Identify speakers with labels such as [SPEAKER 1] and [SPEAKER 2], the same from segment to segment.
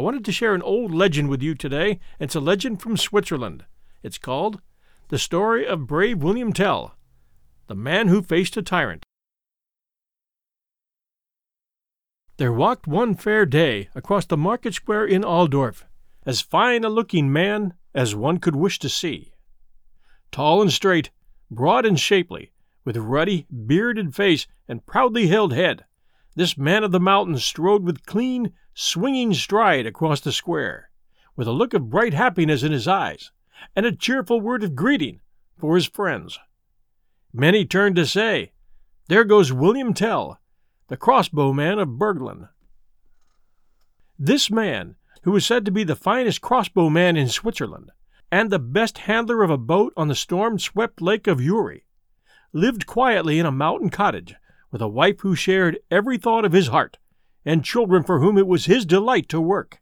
[SPEAKER 1] wanted to share an old legend with you today. It's a legend from Switzerland. It's called The Story of Brave William Tell, the man who faced a tyrant. There walked one fair day across the market square in Altdorf as fine a looking man as one could wish to see. Tall and straight, broad and shapely, with ruddy, bearded face and proudly held head, this man of the mountains strode with clean, swinging stride across the square, with a look of bright happiness in his eyes, and a cheerful word of greeting for his friends. Many turned to say, There goes William Tell, the crossbowman of Burglen. This man, who was said to be the finest crossbowman in Switzerland, and the best handler of a boat on the storm swept lake of Uri, lived quietly in a mountain cottage with a wife who shared every thought of his heart, and children for whom it was his delight to work.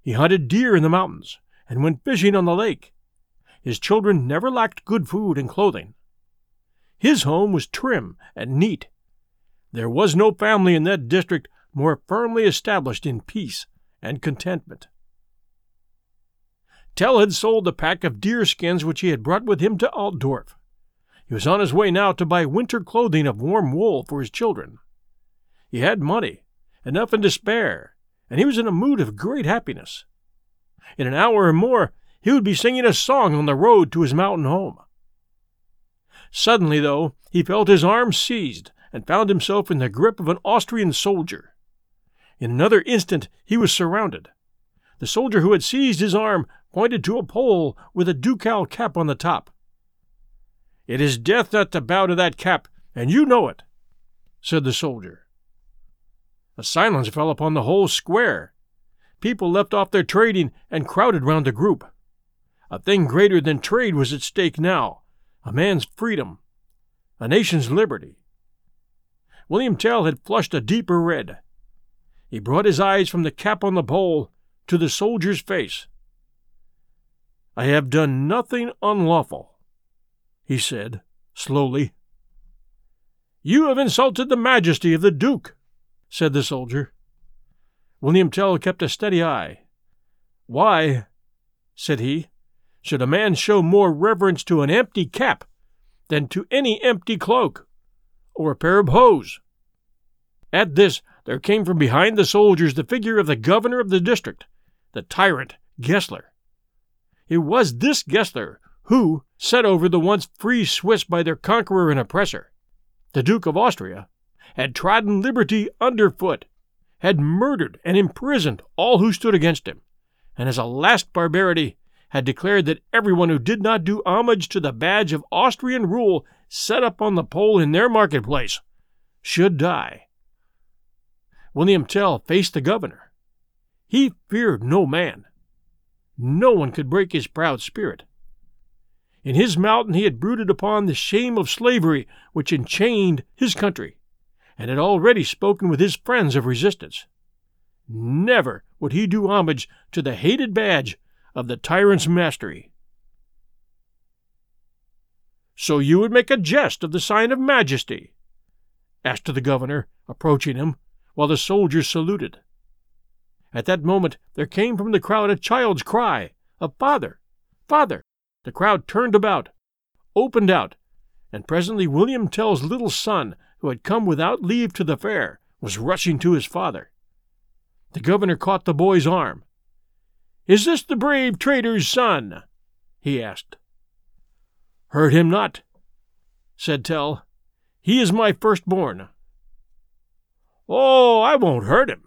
[SPEAKER 1] He hunted deer in the mountains and went fishing on the lake. His children never lacked good food and clothing. His home was trim and neat, there was no family in that district more firmly established in peace and contentment. Tell had sold the pack of deer skins which he had brought with him to Altdorf. He was on his way now to buy winter clothing of warm wool for his children. He had money, enough and despair, and he was in a mood of great happiness. In an hour or more, he would be singing a song on the road to his mountain home. Suddenly, though, he felt his arm seized and found himself in the grip of an Austrian soldier. In another instant he was surrounded. The soldier who had seized his arm pointed to a pole with a ducal cap on the top. It is death not to bow to that cap, and you know it, said the soldier. A silence fell upon the whole square. People left off their trading and crowded round the group. A thing greater than trade was at stake now a man's freedom, a nation's liberty. William Tell had flushed a deeper red. He brought his eyes from the cap on the pole to the soldier's face. I have done nothing unlawful, he said, slowly. You have insulted the majesty of the Duke, said the soldier. William Tell kept a steady eye. Why, said he, should a man show more reverence to an empty cap than to any empty cloak? or a pair of hose. At this, there came from behind the soldiers the figure of the governor of the district, the tyrant Gessler. It was this Gessler who, set over the once free Swiss by their conqueror and oppressor, the Duke of Austria, had trodden liberty underfoot, had murdered and imprisoned all who stood against him, and as a last barbarity had declared that everyone who did not do homage to the badge of Austrian rule set up on the pole in their marketplace should die. William Tell faced the governor. He feared no man. No one could break his proud spirit. In his mountain he had brooded upon the shame of slavery which enchained his country, and had already spoken with his friends of resistance. Never would he do homage to the hated badge of the tyrant's mastery. So you would make a jest of the sign of majesty? asked the governor, approaching him, while the soldiers saluted. At that moment there came from the crowd a child's cry of Father! Father! The crowd turned about, opened out, and presently William Tell's little son, who had come without leave to the fair, was rushing to his father. The governor caught the boy's arm. Is this the brave trader's son? he asked. Hurt him not, said Tell. He is my firstborn. Oh, I won't hurt him,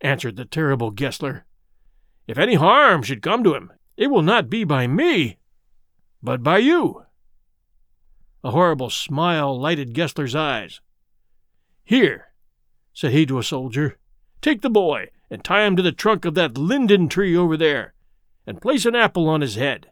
[SPEAKER 1] answered the terrible Gessler. If any harm should come to him, it will not be by me, but by you. A horrible smile lighted Gessler's eyes. Here, said he to a soldier, take the boy and tie him to the trunk of that linden tree over there, and place an apple on his head.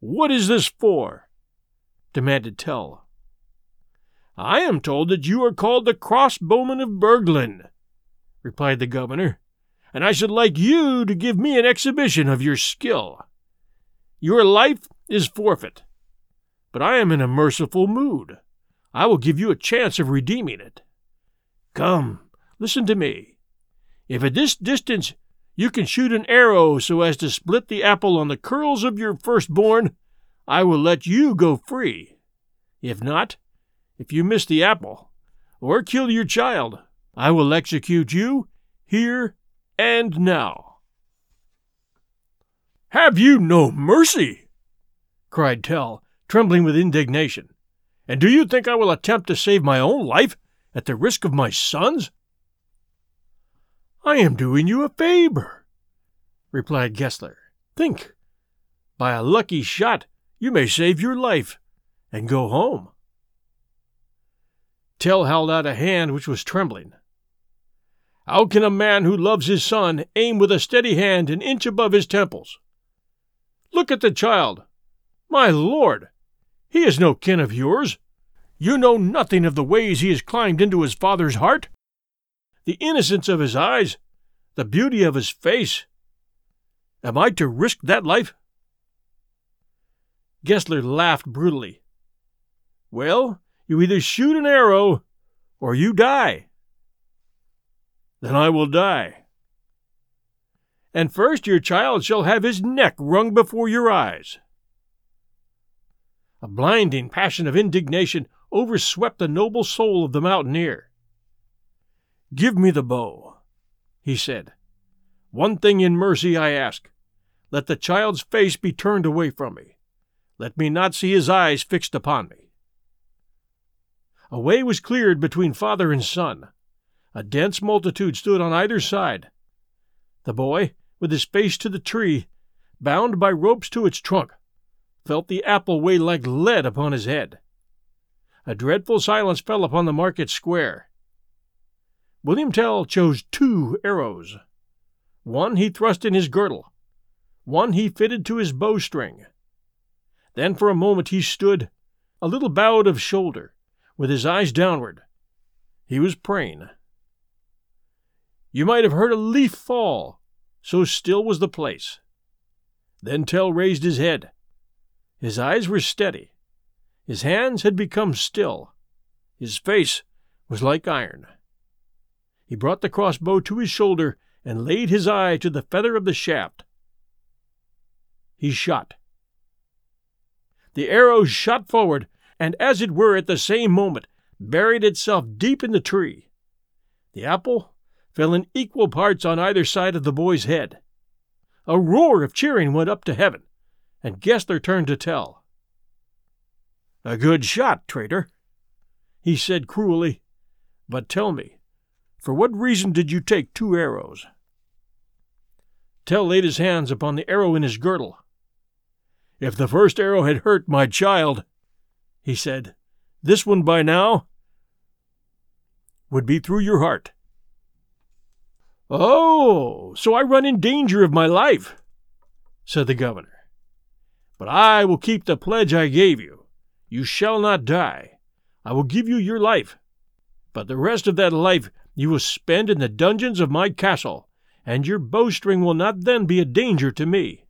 [SPEAKER 1] What is this for? demanded Tell. I am told that you are called the crossbowman of Burglen, replied the governor, and I should like you to give me an exhibition of your skill. Your life is forfeit, but I am in a merciful mood. I will give you a chance of redeeming it. Come, listen to me. If at this distance you can shoot an arrow so as to split the apple on the curls of your firstborn, I will let you go free. If not, if you miss the apple, or kill your child, I will execute you here and now. Have you no mercy? cried Tell, trembling with indignation. And do you think I will attempt to save my own life at the risk of my son's? I am doing you a favor, replied Gessler. Think, by a lucky shot, you may save your life and go home. Tell held out a hand which was trembling. How can a man who loves his son aim with a steady hand an inch above his temples? Look at the child. My lord, he is no kin of yours. You know nothing of the ways he has climbed into his father's heart. The innocence of his eyes, the beauty of his face. Am I to risk that life? Gessler laughed brutally. Well, you either shoot an arrow or you die. Then I will die. And first your child shall have his neck wrung before your eyes. A blinding passion of indignation overswept the noble soul of the mountaineer. Give me the bow, he said. One thing in mercy I ask let the child's face be turned away from me. Let me not see his eyes fixed upon me. A way was cleared between father and son. A dense multitude stood on either side. The boy, with his face to the tree, bound by ropes to its trunk, felt the apple weigh like lead upon his head. A dreadful silence fell upon the market square. William Tell chose two arrows. One he thrust in his girdle, one he fitted to his bowstring. Then for a moment he stood, a little bowed of shoulder, with his eyes downward. He was praying. You might have heard a leaf fall, so still was the place. Then Tell raised his head. His eyes were steady. His hands had become still. His face was like iron. He brought the crossbow to his shoulder and laid his eye to the feather of the shaft. He shot. The arrow shot forward, and as it were at the same moment, buried itself deep in the tree. The apple fell in equal parts on either side of the boy's head. A roar of cheering went up to heaven, and Gessler turned to Tell. A good shot, traitor, he said cruelly. But tell me, for what reason did you take two arrows? Tell laid his hands upon the arrow in his girdle. If the first arrow had hurt my child, he said, this one by now would be through your heart. Oh, so I run in danger of my life, said the governor. But I will keep the pledge I gave you. You shall not die. I will give you your life. But the rest of that life you will spend in the dungeons of my castle, and your bowstring will not then be a danger to me.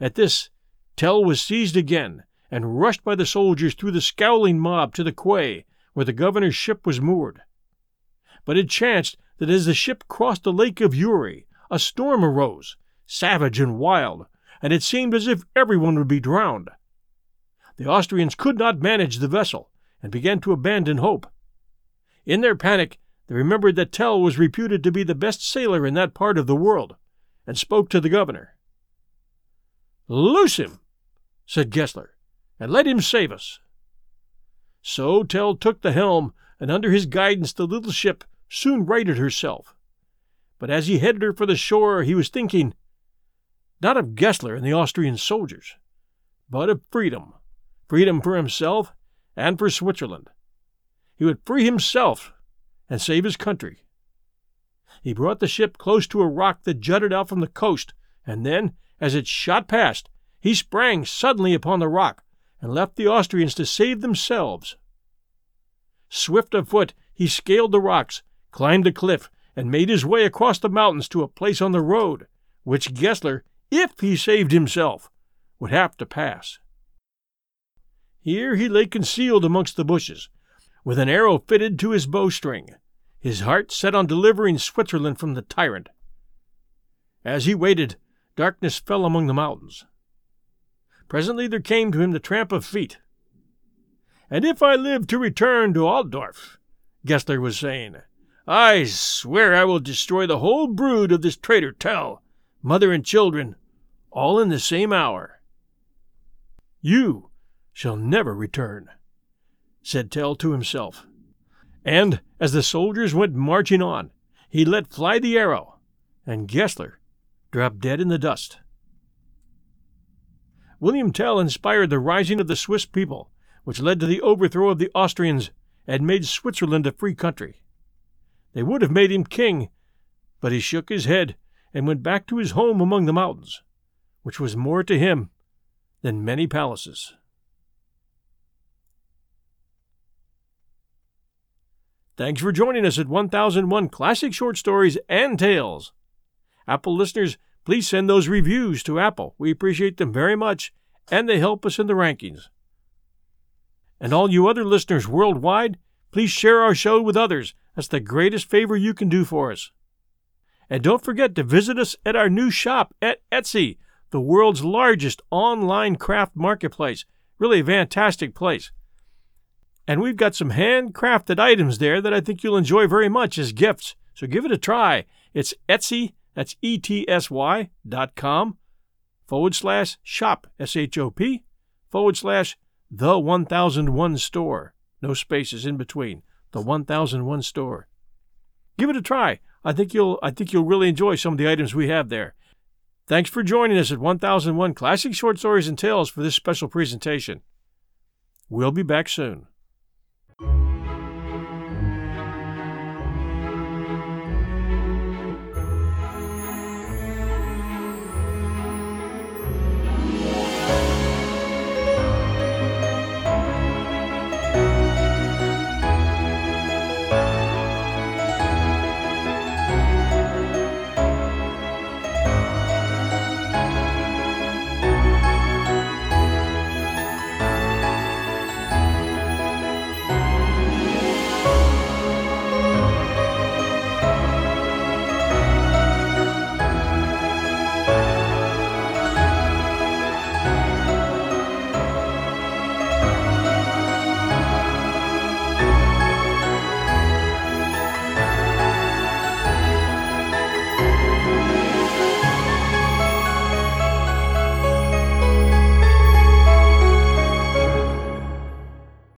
[SPEAKER 1] At this, Tell was seized again and rushed by the soldiers through the scowling mob to the quay where the governor's ship was moored. But it chanced that as the ship crossed the lake of Uri, a storm arose, savage and wild, and it seemed as if everyone would be drowned. The Austrians could not manage the vessel and began to abandon hope. In their panic, they remembered that Tell was reputed to be the best sailor in that part of the world, and spoke to the governor. Loose him, said Gessler, and let him save us. So Tell took the helm, and under his guidance the little ship soon righted herself. But as he headed her for the shore, he was thinking, not of Gessler and the Austrian soldiers, but of freedom, freedom for himself and for Switzerland. He would free himself and save his country. He brought the ship close to a rock that jutted out from the coast, and then, as it shot past, he sprang suddenly upon the rock and left the Austrians to save themselves. Swift of foot, he scaled the rocks, climbed a cliff, and made his way across the mountains to a place on the road, which Gessler, if he saved himself, would have to pass. Here he lay concealed amongst the bushes, with an arrow fitted to his bowstring. his heart set on delivering Switzerland from the tyrant. As he waited, darkness fell among the mountains. Presently there came to him the tramp of feet. And if I live to return to Altdorf, Gessler was saying, I swear I will destroy the whole brood of this traitor Tell, mother and children, all in the same hour. You shall never return, said Tell to himself. And as the soldiers went marching on, he let fly the arrow, and Gessler dropped dead in the dust. William Tell inspired the rising of the Swiss people, which led to the overthrow of the Austrians and made Switzerland a free country. They would have made him king, but he shook his head and went back to his home among the mountains, which was more to him than many palaces. Thanks for joining us at 1001 Classic Short Stories and Tales. Apple listeners, please send those reviews to Apple. We appreciate them very much, and they help us in the rankings. And all you other listeners worldwide, please share our show with others. That's the greatest favor you can do for us. And don't forget to visit us at our new shop at Etsy, the world's largest online craft marketplace. Really a fantastic place. And we've got some handcrafted items there that I think you'll enjoy very much as gifts. So give it a try. It's Etsy, that's E-T-S-Y dot com forward slash shop, S-H-O-P, forward slash the 1001 store. No spaces in between. The 1001 store. Give it a try. I think you'll I think you'll really enjoy some of the items we have there. Thanks for joining us at 1001 Classic Short Stories and Tales for this special presentation. We'll be back soon.